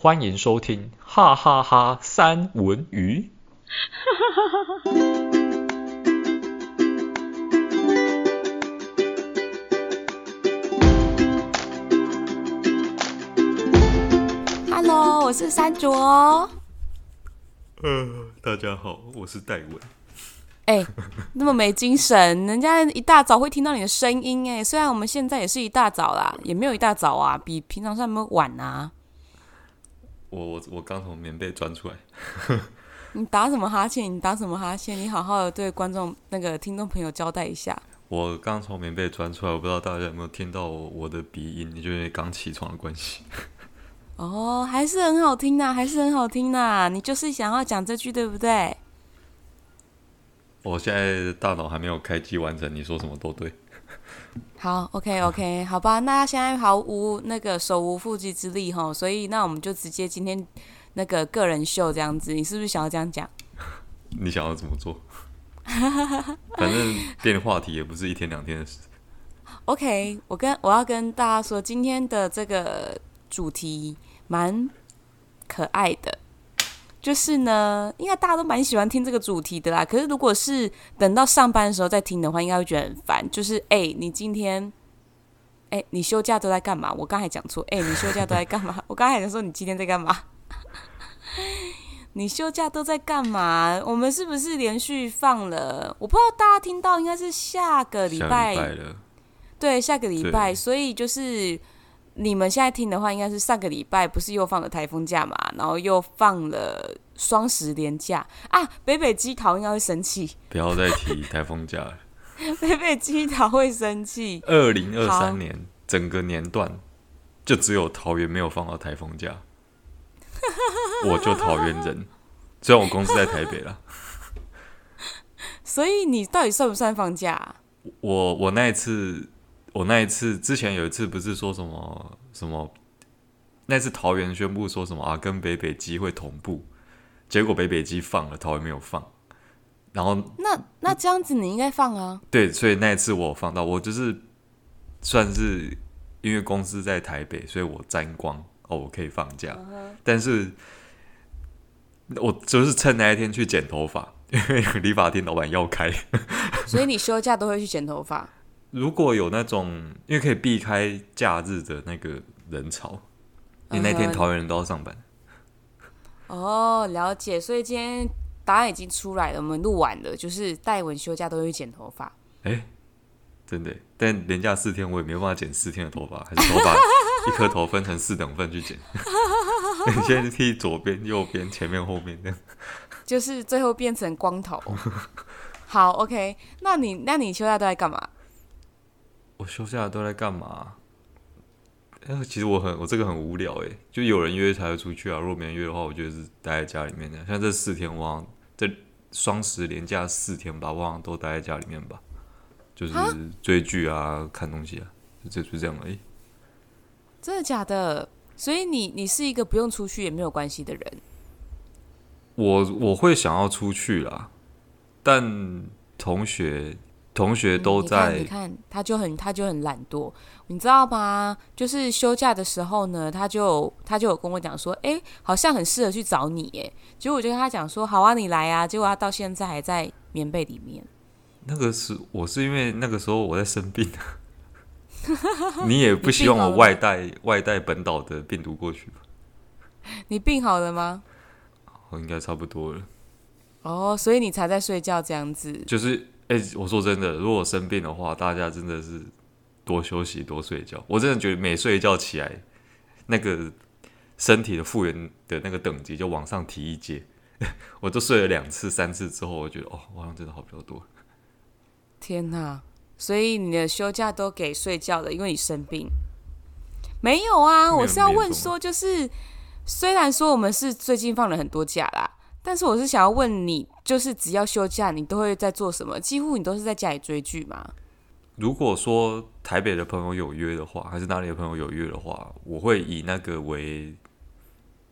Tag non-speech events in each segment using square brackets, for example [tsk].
欢迎收听哈哈哈三文鱼。Hello，我是山卓。呃，大家好，我是戴文。哎，那么没精神，人家一大早会听到你的声音哎。虽然我们现在也是一大早啦，也没有一大早啊，比平常上班晚啊。我我我刚从棉被钻出来。[laughs] 你打什么哈欠？你打什么哈欠？你好好的对观众那个听众朋友交代一下。我刚从棉被钻出来，我不知道大家有没有听到我，我的鼻音？你就因为刚起床的关系。[laughs] 哦，还是很好听呐，还是很好听呐。你就是想要讲这句，对不对？我现在大脑还没有开机完成，你说什么都对。好，OK OK，好吧，那现在毫无那个手无缚鸡之力哈，所以那我们就直接今天那个个人秀这样子，你是不是想要这样讲？你想要怎么做？反正变话题也不是一天两天的事。OK，我跟我要跟大家说，今天的这个主题蛮可爱的。就是呢，应该大家都蛮喜欢听这个主题的啦。可是如果是等到上班的时候再听的话，应该会觉得很烦。就是哎、欸，你今天，哎、欸，你休假都在干嘛？我刚才讲错，哎、欸，你休假都在干嘛？[laughs] 我刚才想说你今天在干嘛？[laughs] 你休假都在干嘛？我们是不是连续放了？我不知道大家听到应该是下个礼拜，下礼拜了。对，下个礼拜。所以就是。你们现在听的话，应该是上个礼拜不是又放了台风假嘛？然后又放了双十连假啊！北北基桃应该会生气，不要再提台风假了。[laughs] 北北基桃会生气。二零二三年整个年段就只有桃园没有放到台风假，[laughs] 我就桃园人，虽然我公司在台北了。所以你到底算不算放假啊？我我那一次。我那一次之前有一次不是说什么什么，那次桃园宣布说什么啊，跟北北基会同步，结果北北基放了，桃园没有放，然后那那这样子你应该放啊，对，所以那一次我放到，我就是算是因为公司在台北，所以我沾光哦，我可以放假，uh huh. 但是我就是趁那一天去剪头发，因为理发店老板要开，所以你休假都会去剪头发。如果有那种，因为可以避开假日的那个人潮，你那天桃园人都要上班。哦，了解。所以今天答案已经出来了，我们录完了，就是戴文休假都会剪头发。哎、欸，真的？但连假四天我也没有办法剪四天的头发，还是头发一颗头分成四等份去剪。你先剃左边、右边、前面、后面这样，就是最后变成光头。好，OK。那你那你休假都在干嘛？我休假都在干嘛？哎，其实我很我这个很无聊哎，就有人约才会出去啊。如果没人约的话，我就是待在家里面的。像这四天，我好像这双十连假四天吧，我好像都待在家里面吧，就是追剧啊、看东西啊，就就这样而已。真的假的？所以你你是一个不用出去也没有关系的人？我我会想要出去啦，但同学。同学都在，嗯、你看，你看，他就很，他就很懒惰，你知道吗？就是休假的时候呢，他就他就有跟我讲说，哎、欸，好像很适合去找你，哎，结果我就跟他讲说，好啊，你来啊，结果他到现在还在棉被里面。那个是我是因为那个时候我在生病，[laughs] 你也不希望我外带外带本岛的病毒过去吧？[laughs] 你病好了吗？我应该差不多了。哦，所以你才在睡觉这样子，就是。哎、欸，我说真的，如果生病的话，大家真的是多休息、多睡觉。我真的觉得每睡一觉起来，那个身体的复原的那个等级就往上提一阶。[laughs] 我都睡了两次、三次之后，我觉得哦，我好像真的好比较多。天哪！所以你的休假都给睡觉的，因为你生病？没有啊，我是要问说，就是虽然说我们是最近放了很多假啦。但是我是想要问你，就是只要休假，你都会在做什么？几乎你都是在家里追剧吗？如果说台北的朋友有约的话，还是哪里的朋友有约的话，我会以那个为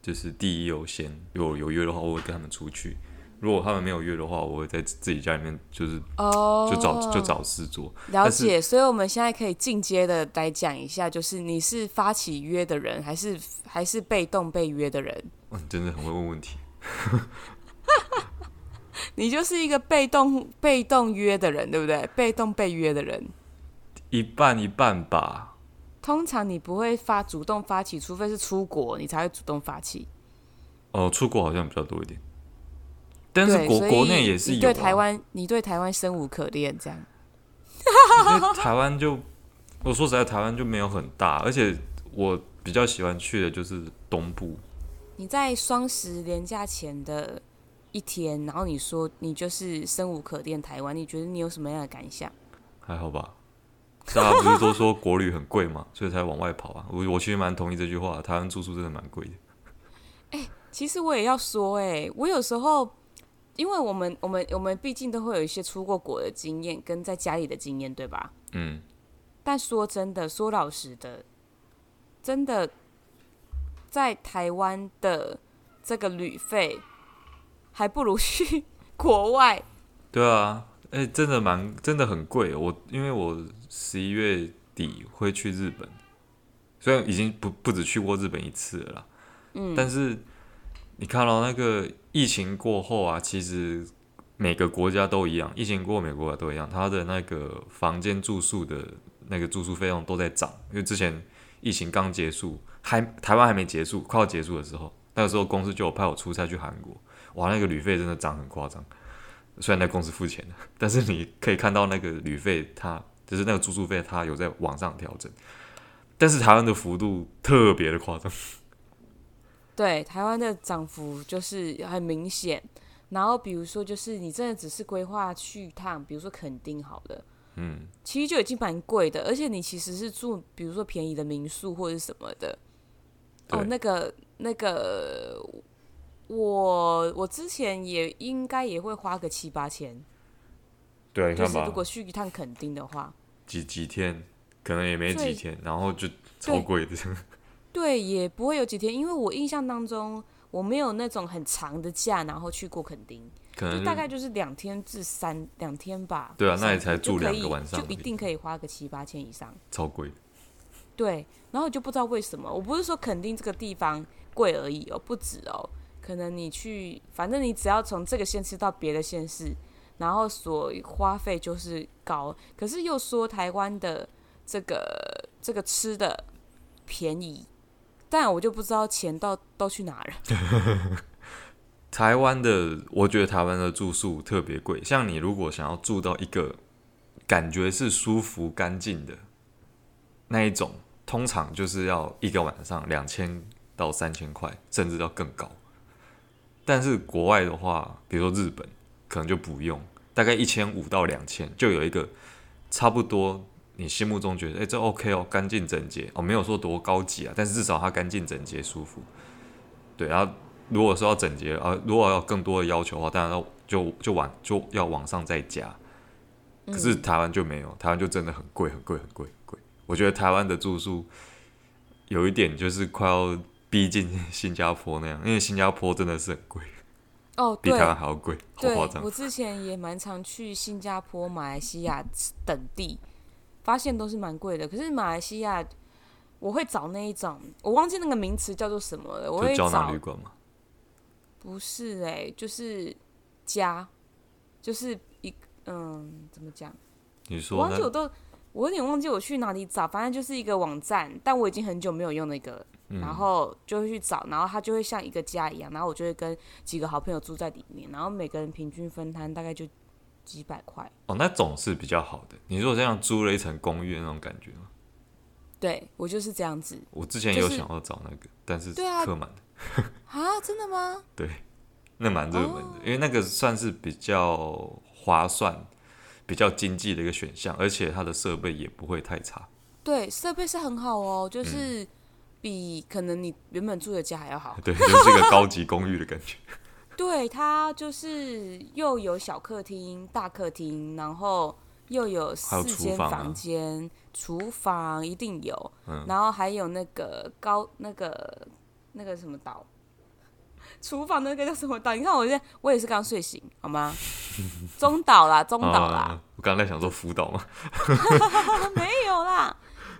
就是第一优先。如果有约的话，我会跟他们出去。如果他们没有约的话，我会在自己家里面，就是哦，就找就找事做。了解，所以我们现在可以进阶的来讲一下，就是你是发起约的人，还是还是被动被约的人？嗯，真的很会问问题。[laughs] 你就是一个被动被动约的人，对不对？被动被约的人，一半一半吧。通常你不会发主动发起，除非是出国，你才会主动发起。哦，出国好像比较多一点。但是国国内也是有、啊。对台湾，你对台湾生无可恋，这样。[laughs] 台湾就，我说实在，台湾就没有很大，而且我比较喜欢去的就是东部。你在双十连假前的一天，然后你说你就是生无可恋台湾，你觉得你有什么样的感想？还好吧，大家不是都说国旅很贵嘛，[laughs] 所以才往外跑啊。我我其实蛮同意这句话，台湾住宿真的蛮贵的。哎、欸，其实我也要说、欸，哎，我有时候。因为我们我们我们毕竟都会有一些出过国的经验，跟在家里的经验，对吧？嗯。但说真的，说老实的，真的在台湾的这个旅费，还不如去 [laughs] 国外。对啊，哎、欸，真的蛮真的很贵。我因为我十一月底会去日本，虽然已经不不止去过日本一次了啦，嗯，但是。你看到那个疫情过后啊，其实每个国家都一样，疫情过后每个国家都一样，它的那个房间住宿的那个住宿费用都在涨。因为之前疫情刚结束，还台湾还没结束，快要结束的时候，那个时候公司就有派我出差去韩国，哇，那个旅费真的涨很夸张。虽然在公司付钱，但是你可以看到那个旅费，它就是那个住宿费，它有在往上调整。但是台湾的幅度特别的夸张。[laughs] 对，台湾的涨幅就是很明显，然后比如说就是你真的只是规划去一趟，比如说垦丁好了，嗯，其实就已经蛮贵的，而且你其实是住比如说便宜的民宿或者什么的，哦，那个那个我我之前也应该也会花个七八千，对，就是如果去一趟垦丁的话，几几天？可能也没几天，然后就超贵的。[laughs] 对，也不会有几天，因为我印象当中我没有那种很长的假，然后去过垦丁，可能大概就是两天至三两天吧。对啊，那你才住两个晚上，就一定可以花个七八千以上，超贵。对，然后就不知道为什么，我不是说肯定这个地方贵而已哦，不止哦，可能你去，反正你只要从这个县市到别的县市，然后所花费就是高，可是又说台湾的这个这个吃的便宜。但我就不知道钱到都去哪了。[laughs] 台湾的，我觉得台湾的住宿特别贵。像你如果想要住到一个感觉是舒服、干净的那一种，通常就是要一个晚上两千到三千块，甚至要更高。但是国外的话，比如说日本，可能就不用，大概一千五到两千就有一个差不多。你心目中觉得，哎、这 OK 哦，干净整洁哦，没有说多高级啊，但是至少它干净整洁、舒服。对，然后如果说要整洁啊，如果要更多的要求的话，当然要就就往就要往上再加。可是台湾就没有，台湾就真的很贵，很贵，很贵，很贵。我觉得台湾的住宿有一点就是快要逼近新加坡那样，因为新加坡真的是很贵哦，比台湾还要贵，好夸张。我之前也蛮常去新加坡、马来西亚等地。发现都是蛮贵的，可是马来西亚我会找那一种，我忘记那个名词叫做什么了。我会找胶囊旅馆吗？不是哎、欸，就是家，就是一嗯，怎么讲？你说，我忘记我都，我有点忘记我去哪里找，反正就是一个网站，但我已经很久没有用那个，嗯、然后就会去找，然后它就会像一个家一样，然后我就会跟几个好朋友住在里面，然后每个人平均分摊大概就。几百块哦，那种是比较好的。你如果这样租了一层公寓那种感觉吗？对，我就是这样子。我之前有想要找那个，就是、但是客满的。[laughs] 啊，真的吗？对，那蛮热门的，哦、因为那个算是比较划算、比较经济的一个选项，而且它的设备也不会太差。对，设备是很好哦，就是比可能你原本住的家还要好。[laughs] 对，就是一个高级公寓的感觉。[laughs] 对，它就是又有小客厅、大客厅，然后又有四间房间，厨房，啊、厨房一定有，嗯、然后还有那个高那个那个什么岛，厨房那个叫什么岛？你看我现在我也是刚睡醒，好吗？中岛啦，中岛啦。啊、我刚才想说福岛吗？[laughs] 没有啦，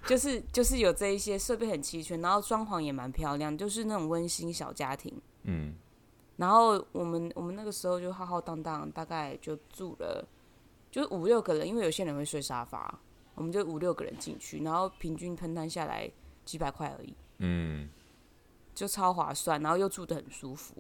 就是就是有这一些设备很齐全，然后装潢也蛮漂亮，就是那种温馨小家庭。嗯。然后我们我们那个时候就浩浩荡荡，大概就住了，就五六个人，因为有些人会睡沙发，我们就五六个人进去，然后平均分摊下来几百块而已。嗯。就超划算，然后又住得很舒服。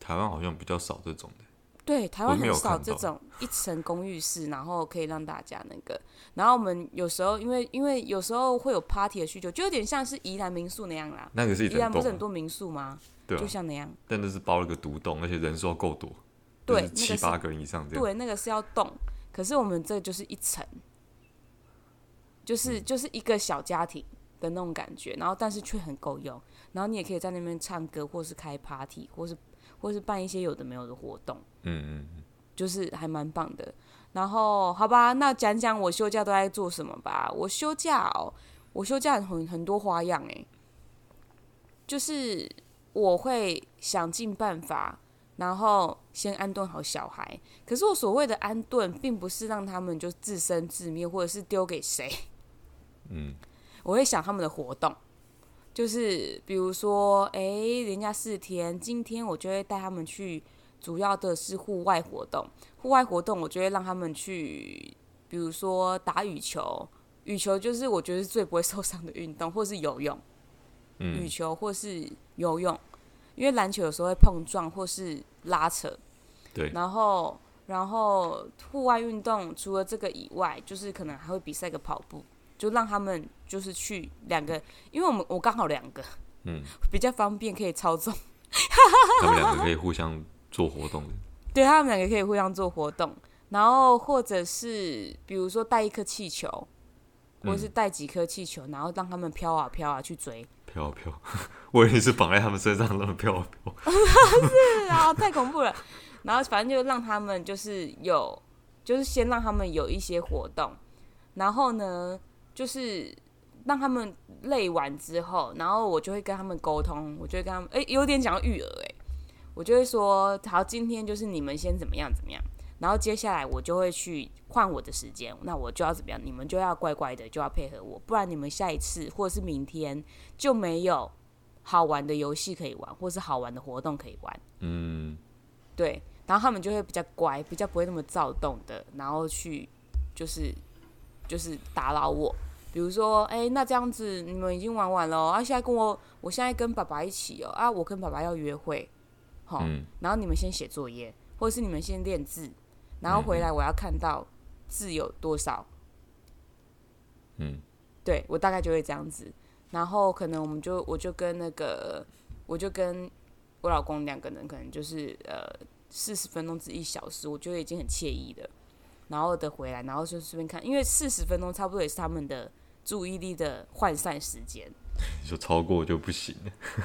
台湾好像比较少这种的。对，台湾很少这种一层公寓式，然后可以让大家那个。然后我们有时候因为因为有时候会有 party 的需求，就有点像是宜兰民宿那样啦。那个是宜兰不是很多民宿吗？对、啊，就像那样。但那是包了个独栋，而且人数够多。对，七八个人以上这样。对，那个是要栋。可是我们这就是一层，就是、嗯、就是一个小家庭的那种感觉，然后但是却很够用。然后你也可以在那边唱歌，或是开 party，或是或是办一些有的没有的活动，嗯嗯嗯，就是还蛮棒的。然后好吧，那讲讲我休假都在做什么吧。我休假哦，我休假很很多花样诶，就是我会想尽办法，然后先安顿好小孩。可是我所谓的安顿，并不是让他们就自生自灭，或者是丢给谁。嗯，我会想他们的活动。就是比如说，哎，人家四天，今天我就会带他们去，主要的是户外活动。户外活动，我就会让他们去，比如说打羽球。羽球就是我觉得是最不会受伤的运动，或是游泳。嗯。羽球或是游泳，因为篮球有时候会碰撞或是拉扯。对。然后，然后户外运动除了这个以外，就是可能还会比赛个跑步。就让他们就是去两个，因为我们我刚好两个，嗯，[laughs] 比较方便可以操纵。他们两个可以互相做活动。[laughs] 对，他们两个可以互相做活动，然后或者是比如说带一颗气球，或者是带几颗气球，然后让他们飘啊飘啊去追。飘啊飘，[laughs] 我以为是绑在他们身上让他们飘啊飘。是啊，太恐怖了。然后反正就让他们就是有，就是先让他们有一些活动，然后呢。就是让他们累完之后，然后我就会跟他们沟通，我就会跟他们，哎，有点讲育儿，哎，我就会说，好，今天就是你们先怎么样怎么样，然后接下来我就会去换我的时间，那我就要怎么样，你们就要乖乖的，就要配合我，不然你们下一次或者是明天就没有好玩的游戏可以玩，或是好玩的活动可以玩。嗯，对，然后他们就会比较乖，比较不会那么躁动的，然后去就是就是打扰我。比如说，哎、欸，那这样子你们已经玩完了，啊，现在跟我，我现在跟爸爸一起哦，啊，我跟爸爸要约会，好，嗯、然后你们先写作业，或者是你们先练字，然后回来我要看到字有多少，嗯，对，我大概就会这样子，然后可能我们就我就跟那个我就跟我老公两个人可能就是呃四十分钟至一小时，我觉得已经很惬意的，然后的回来，然后就顺便看，因为四十分钟差不多也是他们的。注意力的涣散时间，[laughs] 你说超过就不行了，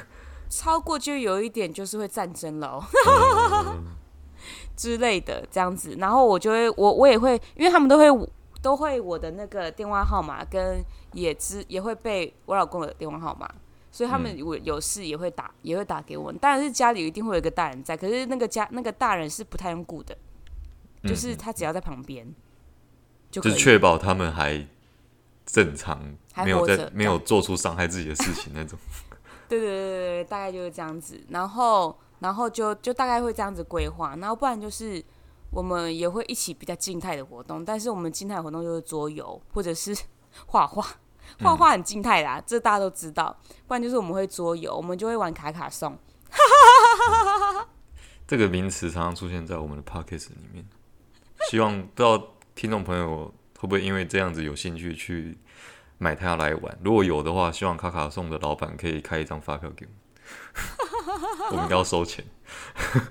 超过就有一点就是会战争了，哦，[laughs] 之类的这样子。然后我就会，我我也会，因为他们都会都会我的那个电话号码跟也知也会被我老公的电话号码，所以他们有有事也会打也会打给我。当然是家里一定会有一个大人在，可是那个家那个大人是不太用顾的，就是他只要在旁边，就是确保他们还。正常，没有在没有做出伤害自己的事情那种。[laughs] 对对对对，大概就是这样子。然后，然后就就大概会这样子规划。然后不然就是我们也会一起比较静态的活动，但是我们静态活动就是桌游或者是 [laughs] 画画。画画很静态啦，嗯、这大家都知道。不然就是我们会桌游，我们就会玩卡卡颂。[laughs] 这个名词常常出现在我们的 podcast 里面。希望不知道听众朋友。会不会因为这样子有兴趣去买它来玩？如果有的话，希望卡卡颂的老板可以开一张发票给我，[laughs] 我们要收钱。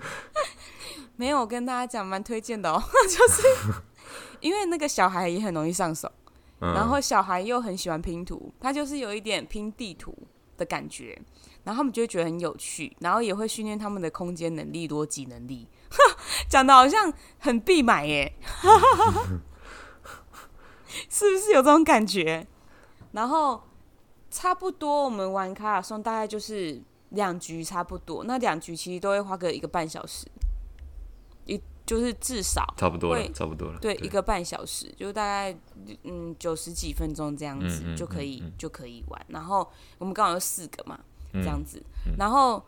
[laughs] 没有，我跟大家讲蛮推荐的哦，[laughs] 就是因为那个小孩也很容易上手，嗯、然后小孩又很喜欢拼图，他就是有一点拼地图的感觉，然后他们就会觉得很有趣，然后也会训练他们的空间能力、逻辑能力，讲的好像很必买耶。[laughs] 是不是有这种感觉？然后差不多，我们玩卡卡颂大概就是两局差不多，那两局其实都会花个一个半小时，一就是至少差不多了，差不多了。对，对一个半小时，就大概嗯九十几分钟这样子嗯嗯嗯嗯就可以就可以玩。然后我们刚好有四个嘛，这样子，然后。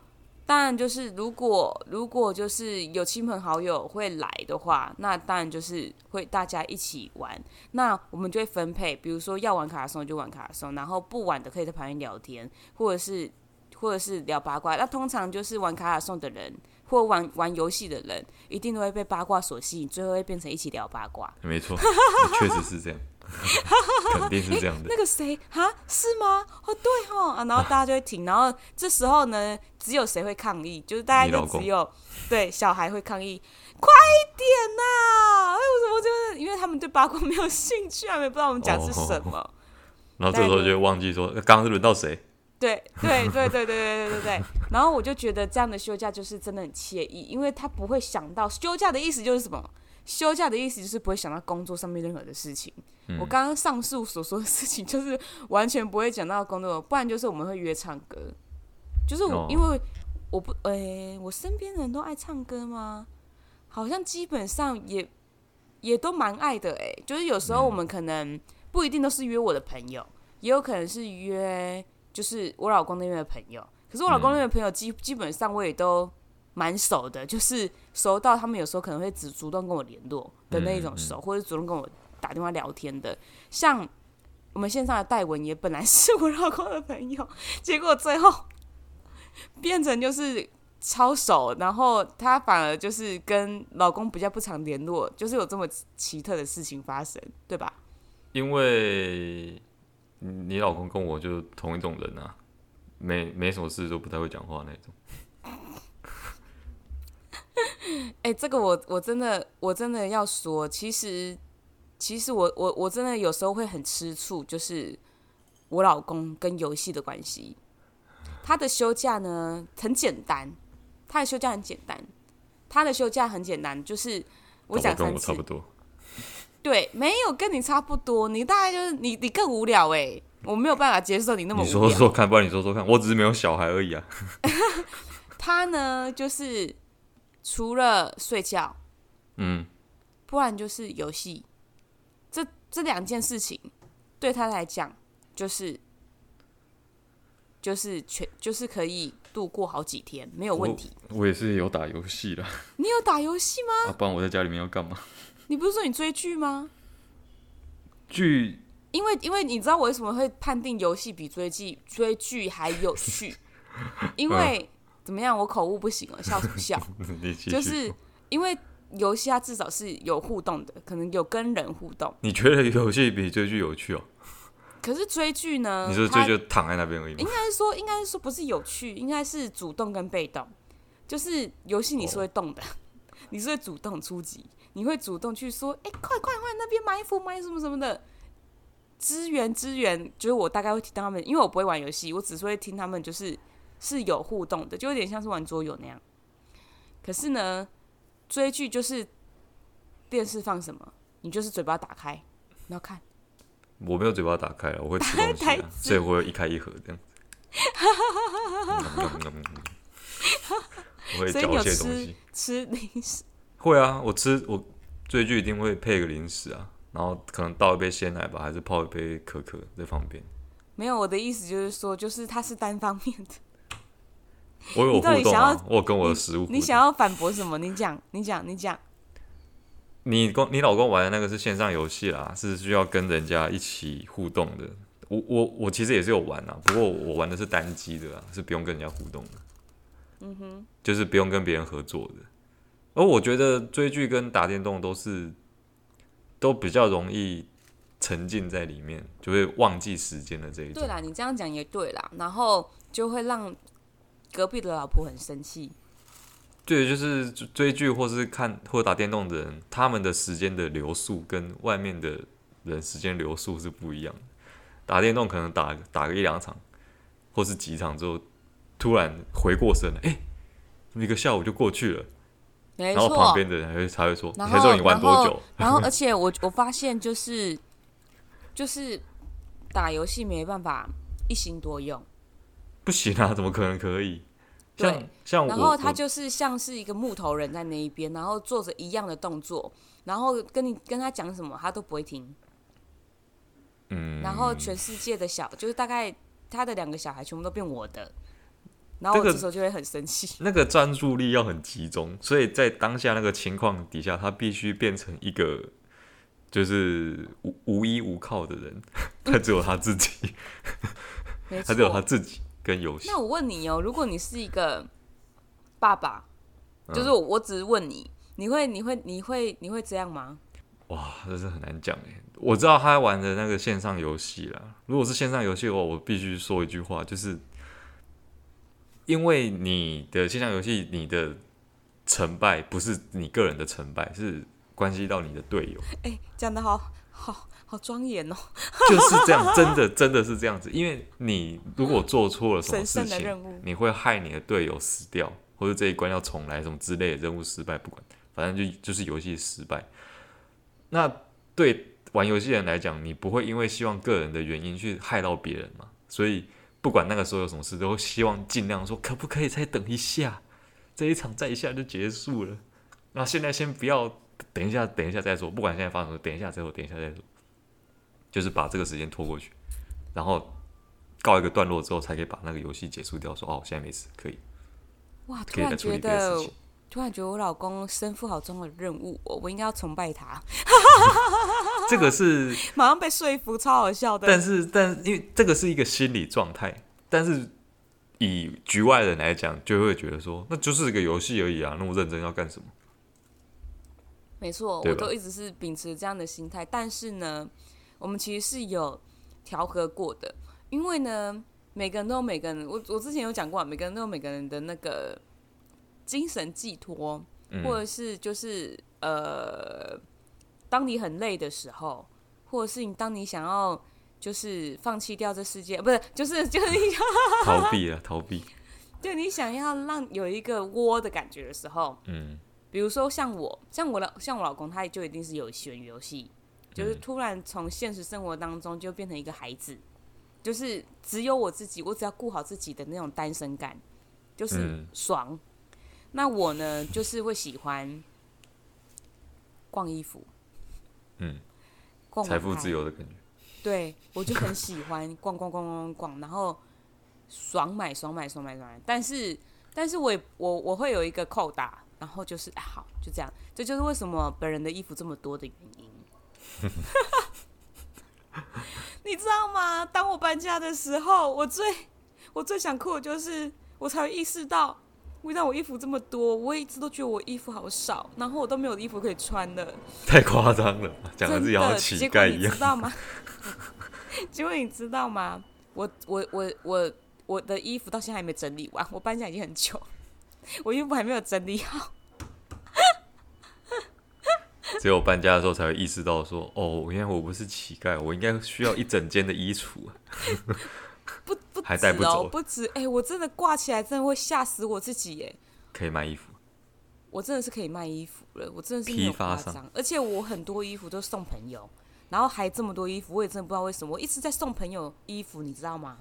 当然，就是如果如果就是有亲朋好友会来的话，那当然就是会大家一起玩。那我们就会分配，比如说要玩卡卡颂就玩卡卡颂，然后不玩的可以在旁边聊天，或者是或者是聊八卦。那通常就是玩卡卡颂的人或玩玩游戏的人，一定都会被八卦所吸引，最后会变成一起聊八卦。没错，[laughs] [laughs] 确实是这样。[laughs] 肯定是这样的。欸、那个谁啊是吗？哦对哦啊，然后大家就会停，然后这时候呢，只有谁会抗议？就是大家就只有对小孩会抗议，快一点呐！为什么就是因为他们对八卦没有兴趣，啊，也不知道我们讲是什么。哦、然后这时候就忘记说，刚刚是轮到谁？对对对对对对对对对。[laughs] 然后我就觉得这样的休假就是真的很惬意，因为他不会想到休假的意思就是什么？休假的意思就是不会想到工作上面任何的事情。嗯、我刚刚上述所说的事情，就是完全不会讲到工作，不然就是我们会约唱歌。就是我，哦、因为我不，诶、欸，我身边的人都爱唱歌吗？好像基本上也也都蛮爱的、欸。诶，就是有时候我们可能不一定都是约我的朋友，也有可能是约就是我老公那边的朋友。可是我老公那边的朋友基基本上我也都。蛮熟的，就是熟到他们有时候可能会只主动跟我联络的那一种熟，嗯嗯、或者主动跟我打电话聊天的。像我们线上的戴文也本来是我老公的朋友，结果最后变成就是超熟，然后他反而就是跟老公比较不常联络，就是有这么奇特的事情发生，对吧？因为你老公跟我就同一种人啊，没没什么事都不太会讲话那种。[laughs] 哎、欸，这个我我真的我真的要说，其实其实我我我真的有时候会很吃醋，就是我老公跟游戏的关系。他的休假呢很简单，他的休假很简单，他的休假很简单，就是我讲三次，跟我差不多。对，没有跟你差不多，你大概就是你你更无聊哎、欸，我没有办法接受你那么无聊。你说说看，不然你说说看，我只是没有小孩而已啊。[laughs] 他呢就是。除了睡觉，嗯，不然就是游戏，这这两件事情对他来讲就是就是全就是可以度过好几天没有问题。我，我也是有打游戏的。你有打游戏吗？啊，不然我在家里面要干嘛？[laughs] 你不是说你追剧吗？剧，因为因为你知道我为什么会判定游戏比追剧追剧还有趣？[laughs] 因为。怎么样？我口误不行了，笑什么笑？[laughs] 就是因为游戏它至少是有互动的，可能有跟人互动。你觉得游戏比追剧有趣哦？可是追剧呢？你说追剧躺在那边而已吗？应该是说，应该是说不是有趣，应该是主动跟被动。就是游戏你是会动的，哦、[laughs] 你是会主动出击，你会主动去说：“哎、欸，快快快，那边埋伏埋什么什么的，支援支援。”就是我大概会听到他们，因为我不会玩游戏，我只是会听他们就是。是有互动的，就有点像是玩桌游那样。可是呢，追剧就是电视放什么，你就是嘴巴打开，然后看。我没有嘴巴打开了，我会吃东西、[laughs] 啊，所以我会一开一合这样子。我会嚼一些东西，吃零食。会啊，我吃我追剧一定会配个零食啊，然后可能倒一杯鲜奶吧，还是泡一杯可可在旁边。没有，我的意思就是说，就是它是单方面的。我有互动啊，你想要我跟我的食物。你想要反驳什么？你讲，你讲，你讲。你跟你老公玩的那个是线上游戏啦，是需要跟人家一起互动的。我我我其实也是有玩啊，不过我玩的是单机的啦，是不用跟人家互动的。嗯哼，就是不用跟别人合作的。而我觉得追剧跟打电动都是都比较容易沉浸在里面，就会忘记时间的这一种。对啦，你这样讲也对啦，然后就会让。隔壁的老婆很生气。对，就是追剧或是看或者打电动的人，他们的时间的流速跟外面的人时间流速是不一样的。打电动可能打打个一两场，或是几场之后，突然回过神来，哎，一个下午就过去了。然后旁边的人还会才会说：“你还说你玩多久？”然后，而且我我发现就是就是打游戏没办法一心多用。不行啊，怎么可能可以？对，像然后他就是像是一个木头人在那一边，然后做着一样的动作，然后跟你跟他讲什么，他都不会听。嗯，然后全世界的小，就是大概他的两个小孩全部都变我的，然后我这时候就会很生气。[laughs] 那个专注力要很集中，所以在当下那个情况底下，他必须变成一个就是无无依无靠的人，[laughs] 他只有他自己，他只有他自己跟游戏。那我问你哦，如果你是一个爸爸，就是我，我只是问你，你会，你会，你会，你会这样吗？哇，这是很难讲哎。我知道他玩的那个线上游戏啦。如果是线上游戏的话，我必须说一句话，就是因为你的线上游戏，你的成败不是你个人的成败，是关系到你的队友。哎，讲得好好好庄严哦。[laughs] 就是这样，真的真的是这样子。因为你如果做错了什么事情，你会害你的队友死掉，或者这一关要重来什么之类的任务失败，不管，反正就就是游戏失败。那对玩游戏人来讲，你不会因为希望个人的原因去害到别人嘛？所以不管那个时候有什么事，都会希望尽量说，可不可以再等一下？这一场再一下就结束了。那现在先不要，等一下，等一下再说。不管现在发生什么，等一下再说，等一下再说，就是把这个时间拖过去，然后告一个段落之后，才可以把那个游戏结束掉。说哦，现在没事，可以。哇，突然觉得。突然觉得我老公身负好重的任务，我我应该要崇拜他。[laughs] 这个是马上被说服，超好笑的。但是，但因为这个是一个心理状态，但是以局外人来讲，就会觉得说，那就是一个游戏而已啊，那么认真要干什么？没错，我都一直是秉持这样的心态。但是呢，我们其实是有调和过的，因为呢，每个人都有每个人，我我之前有讲过，每个人都有每个人的那个。精神寄托，或者是就是、嗯、呃，当你很累的时候，或者是你当你想要就是放弃掉这世界，不是，就是就是你 [laughs] 逃避了，逃避。就，你想要让有一个窝的感觉的时候，嗯，比如说像我，像我老像我老公，他就一定是有选游戏，就是突然从现实生活当中就变成一个孩子，就是只有我自己，我只要顾好自己的那种单身感，就是爽。嗯那我呢，就是会喜欢逛衣服，嗯，逛财富自由的感觉。对，我就很喜欢逛逛逛逛逛，然后爽买爽买爽买爽买。但是，但是我也我我会有一个扣打，然后就是哎，好，就这样。这就是为什么本人的衣服这么多的原因。[laughs] 你知道吗？当我搬家的时候，我最 [laughs] 我最想哭的就是我才会意识到。为什么我衣服这么多？我一直都觉得我衣服好少，然后我都没有衣服可以穿的。太夸张了，讲的自己好像乞丐一样。你知道吗？结果你知道吗？[laughs] 我我我我我的衣服到现在还没整理完，我搬家已经很久，我衣服还没有整理好。只有搬家的时候才会意识到说，哦，原来我不是乞丐，我应该需要一整间的衣橱。[laughs] 不不还带不走，不止哎、欸！我真的挂起来，真的会吓死我自己耶。可以卖衣服，我真的是可以卖衣服了，我真的是没有夸张。而且我很多衣服都送朋友，然后还这么多衣服，我也真的不知道为什么，我一直在送朋友衣服，你知道吗？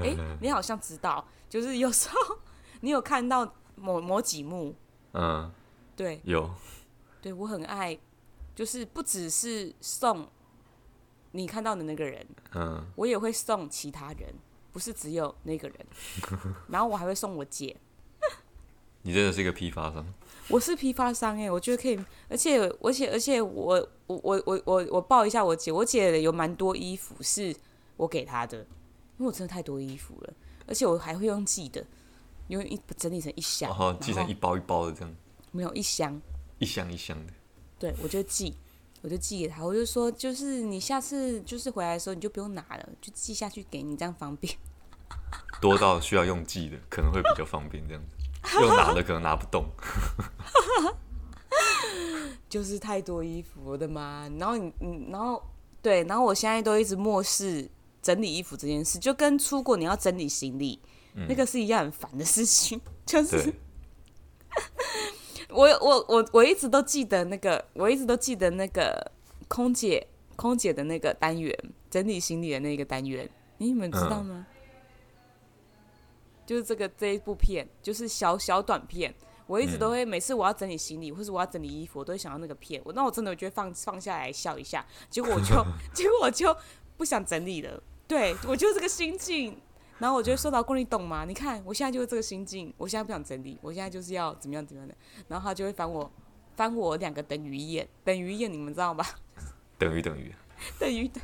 哎、欸，你好像知道，就是有时候 [laughs] 你有看到某某几幕，嗯，对，有，对我很爱，就是不只是送。你看到的那个人，嗯，我也会送其他人，不是只有那个人。[laughs] 然后我还会送我姐。[laughs] 你真的是一个批发商。我是批发商哎，我觉得可以，而且而且而且我我我我我我报一下我姐，我姐有蛮多衣服是我给她的，因为我真的太多衣服了，而且我还会用寄的，因为一整理成一箱，哦，寄成一包一包的这样，没有一箱，一箱一箱的，对，我就寄。我就寄给他，我就说，就是你下次就是回来的时候，你就不用拿了，就寄下去给你，这样方便。多到需要用寄的，可能会比较方便，这样子用拿的可能拿不动。[laughs] 就是太多衣服，我的妈！然后你，你，然后对，然后我现在都一直漠视整理衣服这件事，就跟出国你要整理行李，嗯、那个是一样很烦的事情，就是。我我我我一直都记得那个，我一直都记得那个空姐空姐的那个单元，整理行李的那个单元，你们知道吗？嗯、就是这个这一部片，就是小小短片。我一直都会，每次我要整理行李或是我要整理衣服，我都会想到那个片。我那我真的我觉得放放下来笑一下，结果我就 [laughs] 结果我就不想整理了。对，我就这个心境。然后我觉得说老公，你懂吗？你看我现在就是这个心境，我现在不想整理，我现在就是要怎么样怎么样的。然后他就会翻我翻我两个等于一眼，等于一眼，你们知道吧？等于等于 [laughs] 等于等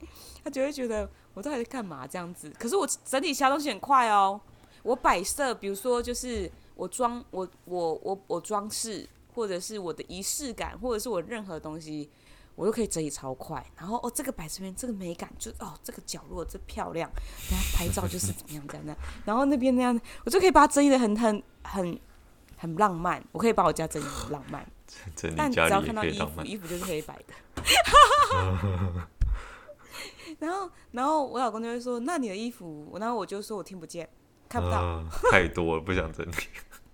于，他就会觉得我到底在干嘛这样子？可是我整理其他东西很快哦。我摆设，比如说就是我装我我我我装饰，或者是我的仪式感，或者是我任何东西。我就可以整理超快，然后哦，这个摆这边，这个美感就哦，这个角落这漂亮，然后拍照就是怎么样这样然后那边那样，我就可以把它整理的很很很很浪漫。我可以把我家整理很浪漫，但只要看到衣服，衣服就是黑白的。[laughs] 然后然后我老公就会说：“那你的衣服？”然后我就说我听不见，看不到，呃、太多了，不想整理。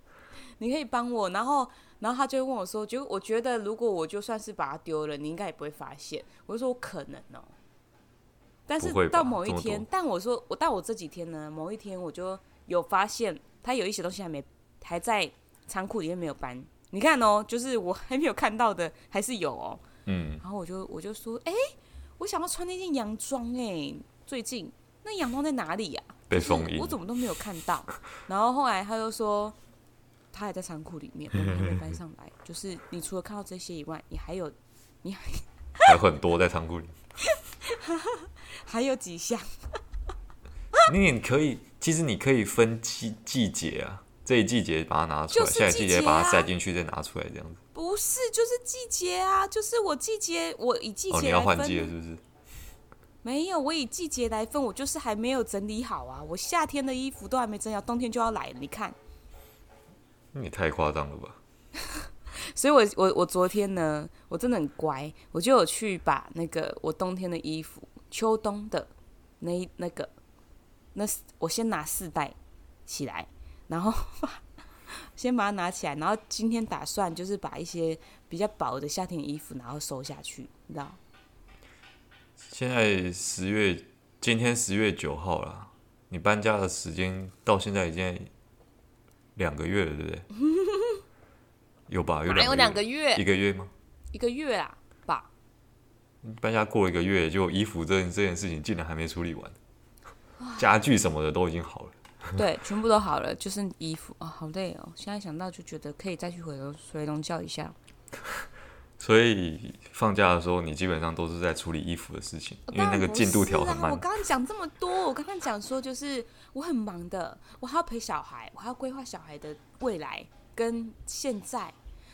[laughs] 你可以帮我，然后。然后他就会问我说：“就我觉得，如果我就算是把它丢了，你应该也不会发现。”我就说：“我可能哦。”但是到某一天，但我说我到我这几天呢，某一天我就有发现，他有一些东西还没还在仓库里面没有搬。你看哦，就是我还没有看到的，还是有哦。嗯。然后我就我就说：“哎，我想要穿那件洋装哎，最近那洋装在哪里呀？被封印，我怎么都没有看到。”然后后来他又说。他还在仓库里面，我们还没 [laughs] 搬上来。就是你除了看到这些以外，你还有，你还 [laughs] 还有很多在仓库里，[laughs] 还有几项。你可以，其实你可以分季季节啊，这一季节把它拿出来，下一季节把它塞进去，再拿出来这样子。不是，就是季节啊，就是我季节，我以季节。哦，你要换季了是不是？没有，我以季节来分，我就是还没有整理好啊。我夏天的衣服都还没整理好，冬天就要来了，你看。你太夸张了吧！[laughs] 所以我，我我我昨天呢，我真的很乖，我就有去把那个我冬天的衣服、秋冬的那那个那我先拿四袋起来，然后 [laughs] 先把它拿起来，然后今天打算就是把一些比较薄的夏天的衣服然后收下去，你知道？现在十月，今天十月九号了，你搬家的时间到现在已经。两个月了，对不对？[laughs] 有吧？有两有两个月，一个月吗？一个月啊，吧。搬家过了一个月，就衣服这件这件事情竟然还没处理完，家具什么的都已经好了。对，全部都好了，就是衣服啊、哦，好累哦。现在想到就觉得可以再去回龙回笼觉一下。[laughs] 所以放假的时候，你基本上都是在处理衣服的事情，因为那个进度条很慢。我刚刚讲这么多，我刚刚讲说就是我很忙的，我还要陪小孩，我还要规划小孩的未来跟现在，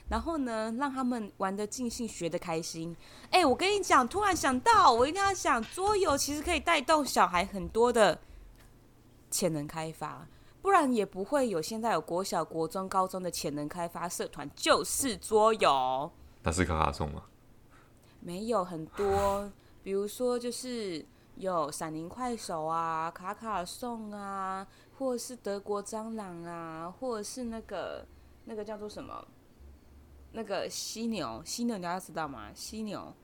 然后呢，让他们玩得尽兴，学得开心。哎，我跟你讲，突然想到，我一定要想桌游，其实可以带动小孩很多的潜能开发，不然也不会有现在有国小、国中、高中的潜能开发社团，就是桌游。那是卡卡颂吗？没有很多，比如说就是有闪灵快手啊、卡卡颂啊，或者是德国蟑螂啊，或者是那个那个叫做什么？那个犀牛，犀牛大家知道吗？犀牛，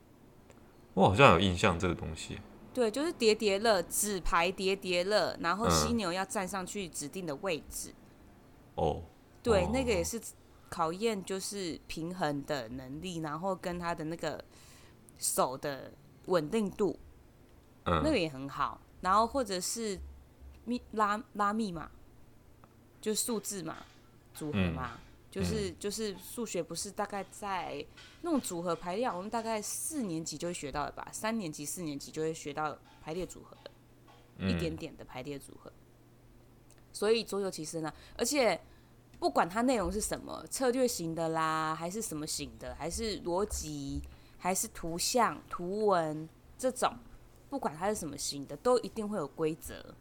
我好像有印象这个东西。对，就是叠叠乐，纸牌叠叠乐，然后犀牛要站上去指定的位置。哦、嗯，对，那个也是。考验就是平衡的能力，然后跟他的那个手的稳定度，嗯，那个也很好。然后或者是密拉拉密码，就数字嘛，组合嘛，嗯、就是就是数学不是大概在那种组合排列，我们大概四年级就会学到的吧？三年级、四年级就会学到排列组合的，嗯、一点点的排列组合。所以桌游其实呢，而且。不管它内容是什么，策略型的啦，还是什么型的，还是逻辑，还是图像、图文这种，不管它是什么型的，都一定会有规则。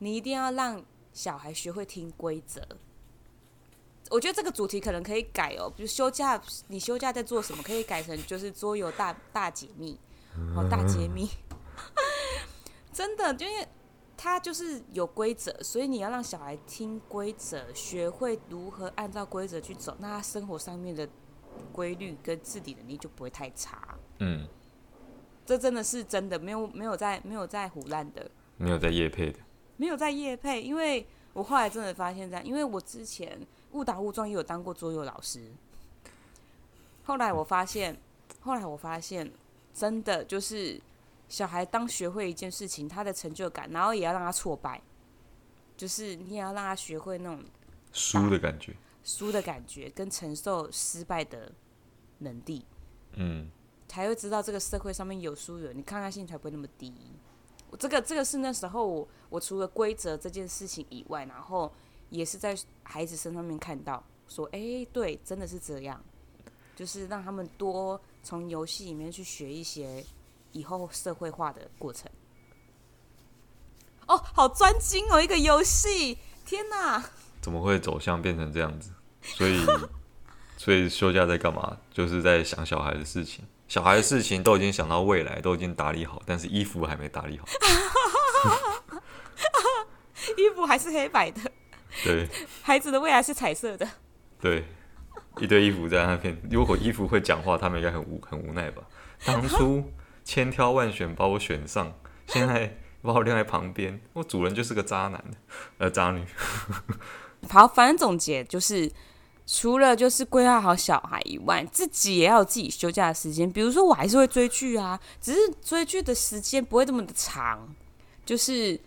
你一定要让小孩学会听规则。我觉得这个主题可能可以改哦，比如休假，你休假在做什么？可以改成就是桌游大大解密，哦，大揭秘，[laughs] 真的，就因为。他就是有规则，所以你要让小孩听规则，学会如何按照规则去走，那他生活上面的规律跟自理能力就不会太差。嗯，这真的是真的，没有没有在没有在胡乱的，没有在夜配的，没有在夜配，因为我后来真的发现这样，因为我之前误打误撞也有当过桌游老师，后来我发现，后来我发现，真的就是小孩当学会一件事情，他的成就感，然后也要让他挫败，就是你也要让他学会那种输的感觉，输的感觉跟承受失败的能力，嗯，才会知道这个社会上面有输有，你抗压性才不会那么低。我这个这个是那时候我我除了规则这件事情以外，然后也是在孩子身上面看到说，哎，对，真的是这样，就是让他们多从游戏里面去学一些以后社会化的过程。哦，好专精哦，一个游戏，天哪！怎么会走向变成这样子？所以，[laughs] 所以休假在干嘛？就是在想小孩的事情。小孩的事情都已经想到未来，都已经打理好，但是衣服还没打理好。[laughs] 衣服还是黑白的。对。孩子的未来是彩色的。对。一堆衣服在那边，如果衣服会讲话，他们应该很无很无奈吧？当初千挑万选把我选上，现在把我晾在旁边，我主人就是个渣男，呃，渣女。[laughs] 好，反正总结就是。除了就是规划好小孩以外，自己也要有自己休假的时间。比如说，我还是会追剧啊，只是追剧的时间不会这么的长，就是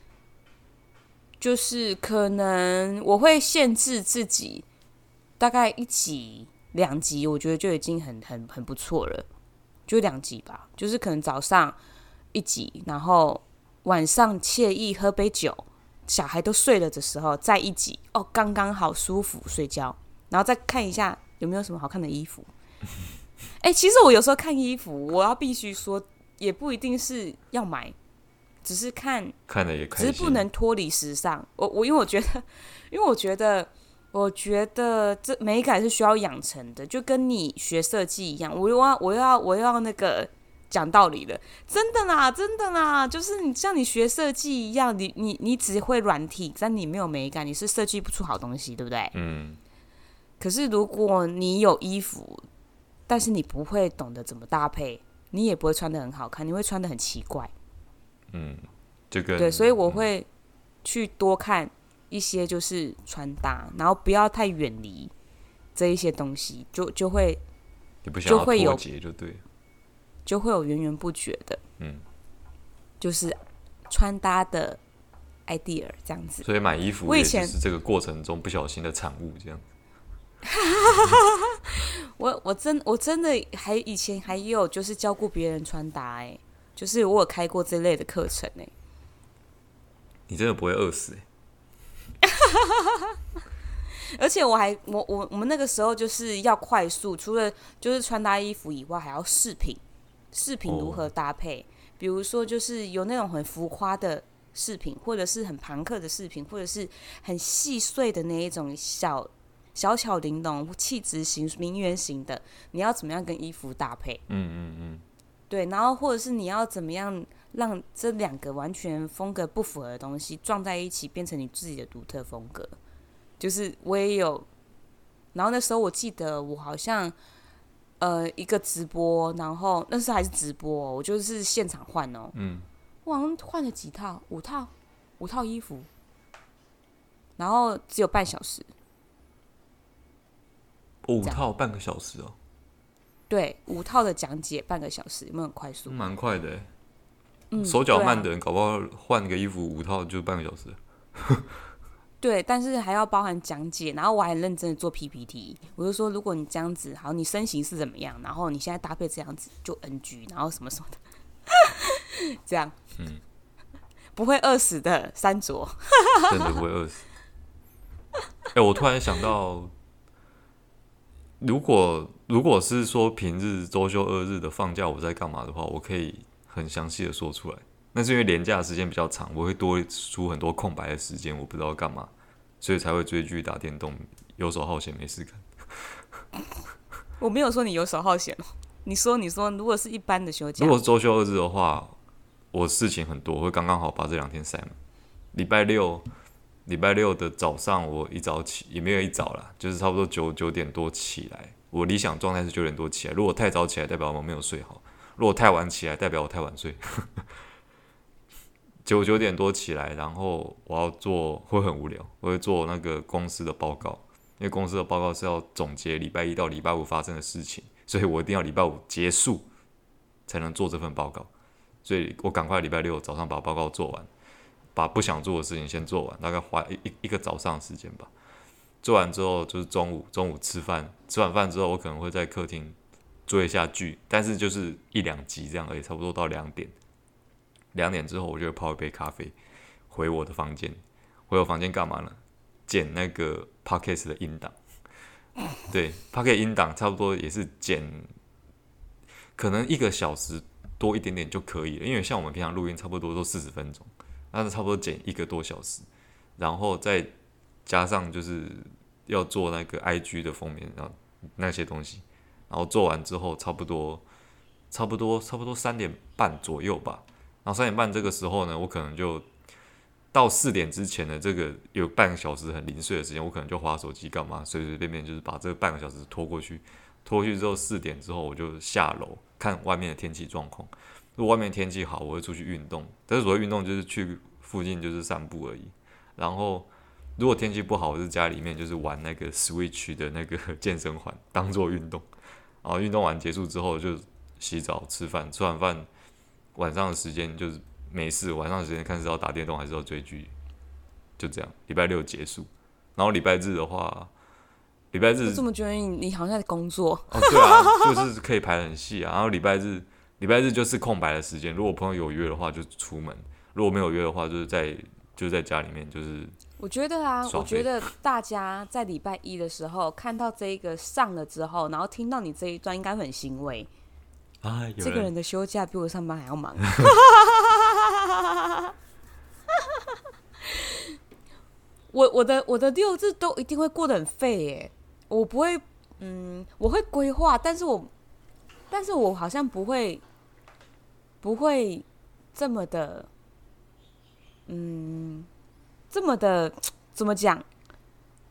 就是可能我会限制自己，大概一集两集，我觉得就已经很很很不错了，就两集吧。就是可能早上一集，然后晚上惬意喝杯酒，小孩都睡了的时候再一集，哦，刚刚好舒服睡觉。然后再看一下有没有什么好看的衣服。[laughs] 哎，其实我有时候看衣服，我要必须说，也不一定是要买，只是看，看了也开心，只是不能脱离时尚。我我因为我觉得，[laughs] 因为我觉得，我觉得这美感是需要养成的，就跟你学设计一样。我又要我又要我又要那个讲道理的，真的啦，真的啦，就是你像你学设计一样，你你你只会软体，但你没有美感，你是设计不出好东西，对不对？嗯。可是，如果你有衣服，但是你不会懂得怎么搭配，你也不会穿的很好看，你会穿的很奇怪。嗯，这个对，所以我会去多看一些就是穿搭，然后不要太远离这一些东西，就就会就会有就对，就会有源源不绝的，嗯，就是穿搭的 idea 这样子。所以买衣服我以前是这个过程中不小心的产物，这样。[laughs] 我我真我真的还以前还有就是教过别人穿搭哎，就是我有开过这类的课程哎。你真的不会饿死哎！[laughs] 而且我还我我我们那个时候就是要快速，除了就是穿搭衣服以外，还要饰品，饰品如何搭配？Oh. 比如说就是有那种很浮夸的饰品，或者是很朋克的饰品，或者是很细碎的那一种小。小巧玲珑、气质型、名媛型的，你要怎么样跟衣服搭配？嗯嗯嗯，对，然后或者是你要怎么样让这两个完全风格不符合的东西撞在一起，变成你自己的独特风格？就是我也有，然后那时候我记得我好像呃一个直播，然后那时候还是直播哦，我就是现场换哦，嗯，我好像换了几套，五套，五套衣服，然后只有半小时。五套半个小时哦，对，五套的讲解半个小时，有没有很快速？蛮快的，嗯，手脚慢的人搞不好换个衣服五套就半个小时。[laughs] 对，但是还要包含讲解，然后我还认真的做 PPT。我就说，如果你这样子，好，你身形是怎么样？然后你现在搭配这样子就 NG，然后什么什么的，[laughs] 这样，嗯，不会饿死的，三卓，[laughs] 真的不会饿死。哎、欸，我突然想到。如果如果是说平日周休二日的放假我在干嘛的话，我可以很详细的说出来。那是因为连假的时间比较长，我会多出很多空白的时间，我不知道干嘛，所以才会追剧、打电动、游手好闲、没事干。[laughs] 我没有说你游手好闲哦，你说你说，如果是一般的休假，如果是周休二日的话，我事情很多，我会刚刚好把这两天塞满。礼拜六。礼拜六的早上，我一早起也没有一早啦，就是差不多九九点多起来。我理想状态是九点多起来。如果太早起来，代表我没有睡好；如果太晚起来，代表我太晚睡。[laughs] 九九点多起来，然后我要做会很无聊，我会做那个公司的报告，因为公司的报告是要总结礼拜一到礼拜五发生的事情，所以我一定要礼拜五结束才能做这份报告，所以我赶快礼拜六早上把报告做完，把不想做的事情先做完，大概花一一一个早上时间吧。做完之后就是中午，中午吃饭，吃完饭之后我可能会在客厅追一下剧，但是就是一两集这样而已，差不多到两点。两点之后我就泡一杯咖啡，回我的房间。回我房间干嘛呢？剪那个 podcast 的音档。对，podcast 音档差不多也是剪，可能一个小时多一点点就可以了，因为像我们平常录音差不多都四十分钟，那是差不多剪一个多小时，然后再。加上就是要做那个 IG 的封面，然后那些东西，然后做完之后，差不多，差不多，差不多三点半左右吧。然后三点半这个时候呢，我可能就到四点之前的这个有半个小时很零碎的时间，我可能就划手机干嘛，随随便便就是把这个半个小时拖过去。拖过去之后，四点之后我就下楼看外面的天气状况。如果外面天气好，我会出去运动。但是所谓运动就是去附近就是散步而已。然后。如果天气不好，我是家里面就是玩那个 Switch 的那个 [laughs] 健身环，当做运动。然后运动完结束之后就洗澡、吃饭，吃完饭晚上的时间就是没事，晚上的时间看是要打电动还是要追剧，就这样。礼拜六结束，然后礼拜日的话，礼拜日我怎么觉得你你好像在工作？哦，对啊，就是可以排得很细啊。然后礼拜日，礼拜日就是空白的时间。如果朋友有约的话，就出门；如果没有约的话，就是在就在家里面就是。我觉得啊，我觉得大家在礼拜一的时候看到这一个上了之后，然后听到你这一段，应该很欣慰。啊，这个人的休假比我上班还要忙。[laughs] 我我的我的六日都一定会过得很废耶，我不会，嗯，我会规划，但是我，但是我好像不会，不会这么的，嗯。这么的 [tsk] 怎么讲？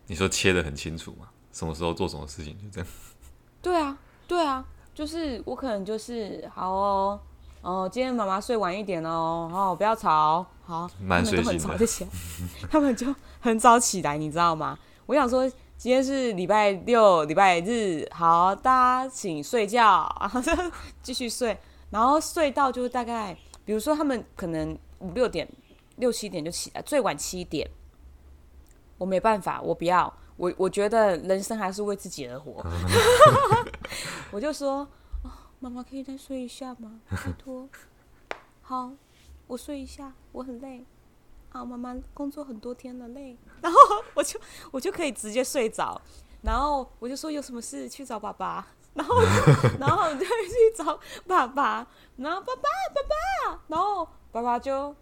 你说切的很清楚嘛？什么时候做什么事情就这样？对啊，对啊，就是我可能就是好哦，哦，今天妈妈睡晚一点哦，哦，不要吵，好，蛮睡们都很早就起来，[laughs] 他们就很早起来，你知道吗？我想说，今天是礼拜六、礼拜日，好，大家请睡觉，然后就继续睡，然后睡到就是大概，比如说他们可能五六点。六七点就起来，最晚七点。我没办法，我不要。我我觉得人生还是为自己而活。[laughs] 我就说，哦，妈妈可以再睡一下吗？拜托。好，我睡一下，我很累。啊，妈妈工作很多天了，累。[laughs] 然后我就我就可以直接睡着。然后我就说有什么事去找爸爸。然后 [laughs] 然后就去找爸爸。然后爸爸爸爸，然后爸爸就。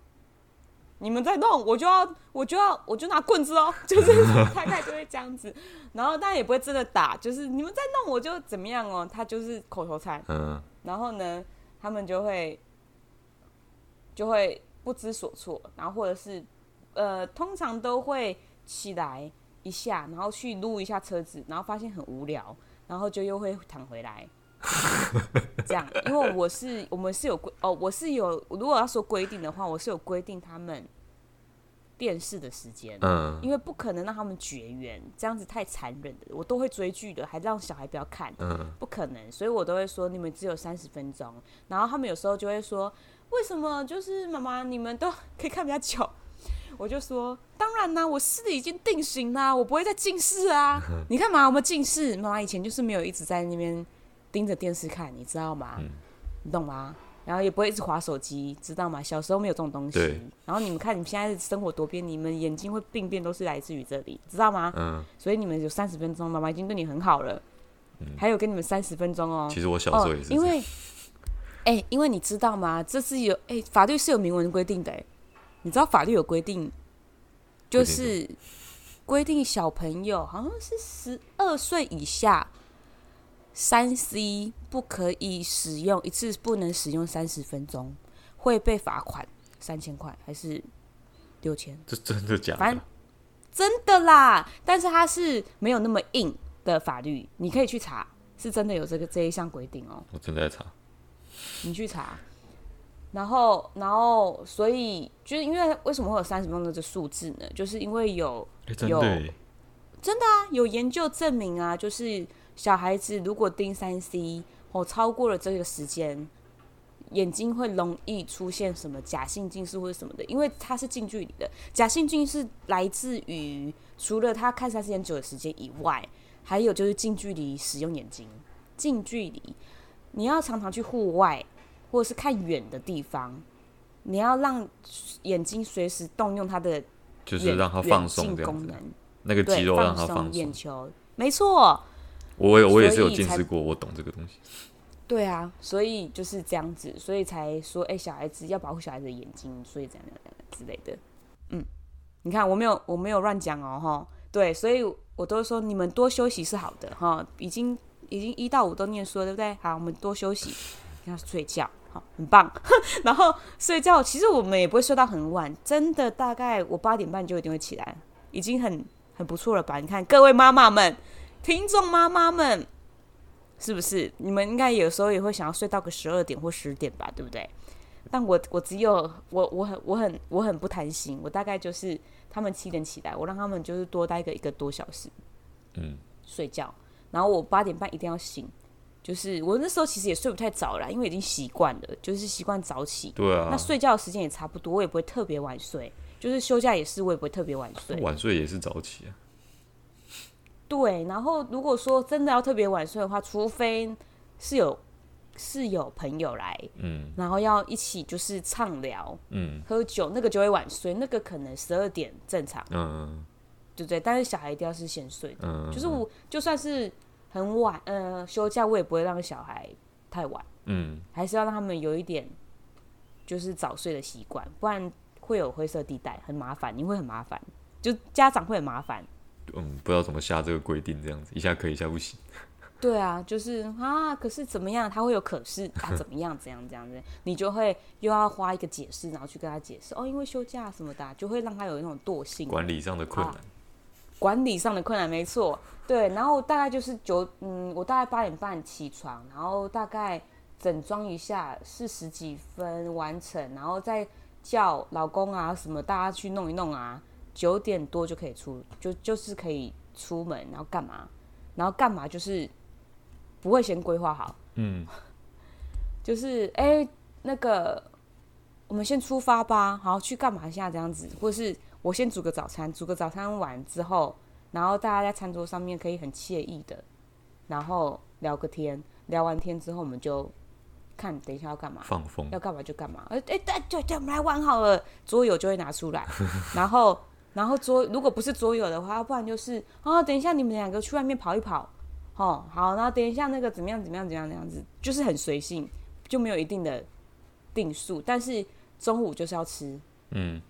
你们在弄，我就要，我就要，我就拿棍子哦，[laughs] 就是太太就会这样子，然后但也不会真的打，就是你们在弄，我就怎么样哦，他就是口头禅，嗯，然后呢，他们就会就会不知所措，然后或者是呃，通常都会起来一下，然后去撸一下车子，然后发现很无聊，然后就又会躺回来。[laughs] 这样，因为我是我们是有规哦，我是有如果要说规定的话，我是有规定他们电视的时间，嗯，因为不可能让他们绝缘，这样子太残忍的，我都会追剧的，还让小孩不要看，嗯，不可能，所以我都会说你们只有三十分钟，然后他们有时候就会说，为什么就是妈妈你们都 [laughs] 可以看比较久，我就说当然啦，我视力已经定型啦，我不会再近视啊，[laughs] 你看嘛，我们近视，妈妈以前就是没有一直在那边。盯着电视看，你知道吗？嗯、你懂吗？然后也不会一直划手机，知道吗？小时候没有这种东西。对然后你们看，你们现在的生活多变，你们眼睛会病变，都是来自于这里，知道吗？嗯。所以你们有三十分钟，妈妈已经对你很好了。嗯、还有给你们三十分钟哦。其实我小时候也是、哦。因为，哎、欸，因为你知道吗？这是有哎、欸，法律是有明文规定的。你知道法律有规定，就是规定小朋友好像是十二岁以下。三 C 不可以使用，一次不能使用三十分钟，会被罚款三千块还是六千？这真的假的？反正真的啦，但是它是没有那么硬的法律，你可以去查，是真的有这个这一项规定哦。我正在查，你去查。然后，然后，所以就是因为为什么会有三十分钟的数字呢？就是因为有有真的啊，有研究证明啊，就是小孩子如果盯三 C 哦超过了这个时间，眼睛会容易出现什么假性近视或者什么的，因为它是近距离的。假性近视来自于除了他看三 C 时间久的时间以外，还有就是近距离使用眼睛，近距离你要常常去户外。或者是看远的地方，你要让眼睛随时动用它的，就是让它放松功能，那个肌肉让它放松眼球，没错。我也我也是有近视过，我懂这个东西。对啊，所以就是这样子，所以才说，哎、欸，小孩子要保护小孩子的眼睛，所以怎样怎样之类的。嗯，你看我没有我没有乱讲哦，哈，对，所以我都说你们多休息是好的，哈，已经已经一到五都念书了，对不对？好，我们多休息，要睡觉。好，很棒。然后睡觉，其实我们也不会睡到很晚，真的，大概我八点半就一定会起来，已经很很不错了吧？你看，各位妈妈们、听众妈妈们，是不是？你们应该有时候也会想要睡到个十二点或十点吧，对不对？但我我只有我我很我很我很不贪心，我大概就是他们七点起来，我让他们就是多待个一个多小时，嗯，睡觉，然后我八点半一定要醒。就是我那时候其实也睡不太早了，因为已经习惯了，就是习惯早起。对啊。那睡觉的时间也差不多，我也不会特别晚睡。就是休假也是，我也不会特别晚睡。晚睡也是早起啊。对，然后如果说真的要特别晚睡的话，除非是有是有朋友来，嗯，然后要一起就是畅聊，嗯，喝酒，那个就会晚睡，那个可能十二点正常，嗯，对不对？但是小孩一定要是先睡的，嗯，就是我就算是。很晚，呃，休假我也不会让小孩太晚，嗯，还是要让他们有一点就是早睡的习惯，不然会有灰色地带，很麻烦，你会很麻烦，就家长会很麻烦。嗯，不知道怎么下这个规定，这样子一下可以，一下不行。[laughs] 对啊，就是啊，可是怎么样？他会有可是啊，怎么样？怎样？这样子，你就会又要花一个解释，然后去跟他解释哦，因为休假什么的，就会让他有那种惰性管理上的困难。啊管理上的困难没错，对，然后大概就是九，嗯，我大概八点半起床，然后大概整装一下，四十几分完成，然后再叫老公啊什么大家去弄一弄啊，九点多就可以出，就就是可以出门，然后干嘛？然后干嘛？就是不会先规划好，嗯，[laughs] 就是哎，那个我们先出发吧，好，去干嘛一下这样子，或是。我先煮个早餐，煮个早餐完之后，然后大家在餐桌上面可以很惬意的，然后聊个天，聊完天之后，我们就看等一下要干嘛，放风，要干嘛？就干嘛。哎哎，对对，我们来玩好了，桌游就会拿出来，然后然后桌如果不是桌游的话，不然就是哦，等一下你们两个去外面跑一跑，哦好，然后等一下那个怎么样怎么样怎么样那样子，就是很随性，就没有一定的定数，但是中午就是要吃，嗯。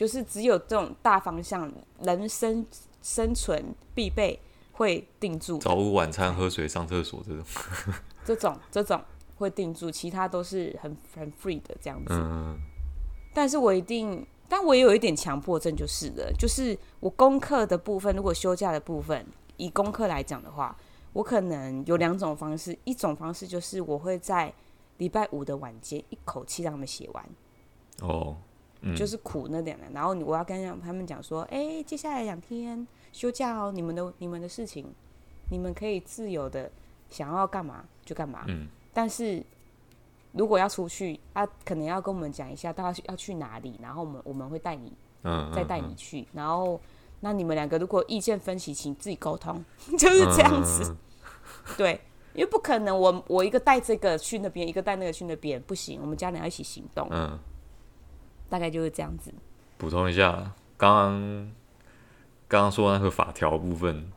就是只有这种大方向，人生生存必备会定住。早午晚餐、喝水、上厕所这种，[laughs] 这种这种会定住，其他都是很很 free 的这样子。嗯。但是我一定，但我也有一点强迫症，就是的，就是我功课的部分，如果休假的部分，以功课来讲的话，我可能有两种方式，一种方式就是我会在礼拜五的晚间一口气让他们写完。哦。就是苦那点的，然后我要跟他们讲说，哎，接下来两天休假哦，你们的你们的事情，你们可以自由的想要干嘛就干嘛。嗯。但是如果要出去，啊，可能要跟我们讲一下，大家要去哪里，然后我们我们会带你，嗯，再带你去。然后那你们两个如果意见分歧，请自己沟通，[laughs] 就是这样子。对，因为不可能我我一个带这个去那边，一个带那个去那边，不行，我们家人要一起行动。嗯。大概就是这样子。补充一下，刚刚刚刚说那个法条部分，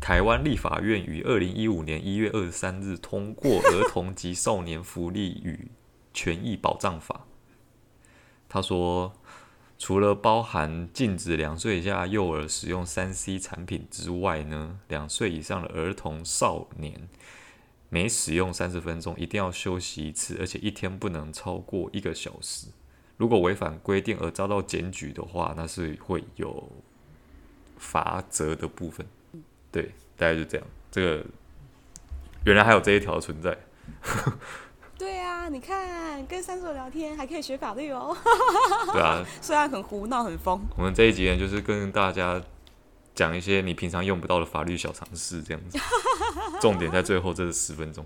台湾立法院于二零一五年一月二十三日通过《儿童及少年福利与权益保障法》。他说，除了包含禁止两岁以下幼儿使用三 C 产品之外呢，两岁以上的儿童少年每使用三十分钟一定要休息一次，而且一天不能超过一个小时。如果违反规定而遭到检举的话，那是会有罚则的部分。对，大概就这样。这个原来还有这一条存在。[laughs] 对啊，你看跟三所聊天还可以学法律哦。对啊，[laughs] 虽然很胡闹很疯。我们这一集呢，就是跟大家讲一些你平常用不到的法律小常识，这样子。[laughs] 重点在最后这十分钟。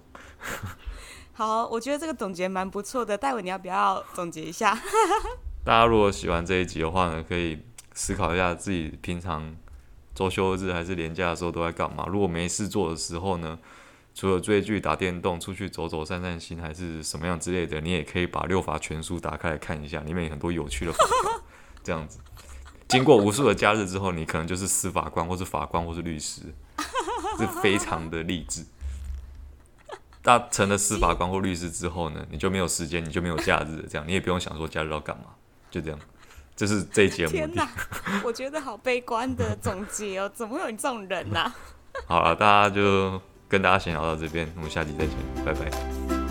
好，我觉得这个总结蛮不错的。待会你要不要总结一下？[laughs] 大家如果喜欢这一集的话呢，可以思考一下自己平常周休日还是连假的时候都在干嘛。如果没事做的时候呢，除了追剧、打电动、出去走走、散散心，还是什么样之类的，你也可以把六法全书打开来看一下，里面有很多有趣的法。这样子，经过无数的假日之后，你可能就是司法官，或是法官，或是律师，是非常的励志。那成了司法官或律师之后呢，你就没有时间，你就没有假日，这样你也不用想说假日要干嘛，就这样。这是这一节目的。天哪，我觉得好悲观的总结哦，怎么会有你这种人呐、啊？[laughs] 好了，大家就。跟大家闲聊到这边，我们下期再见，拜拜。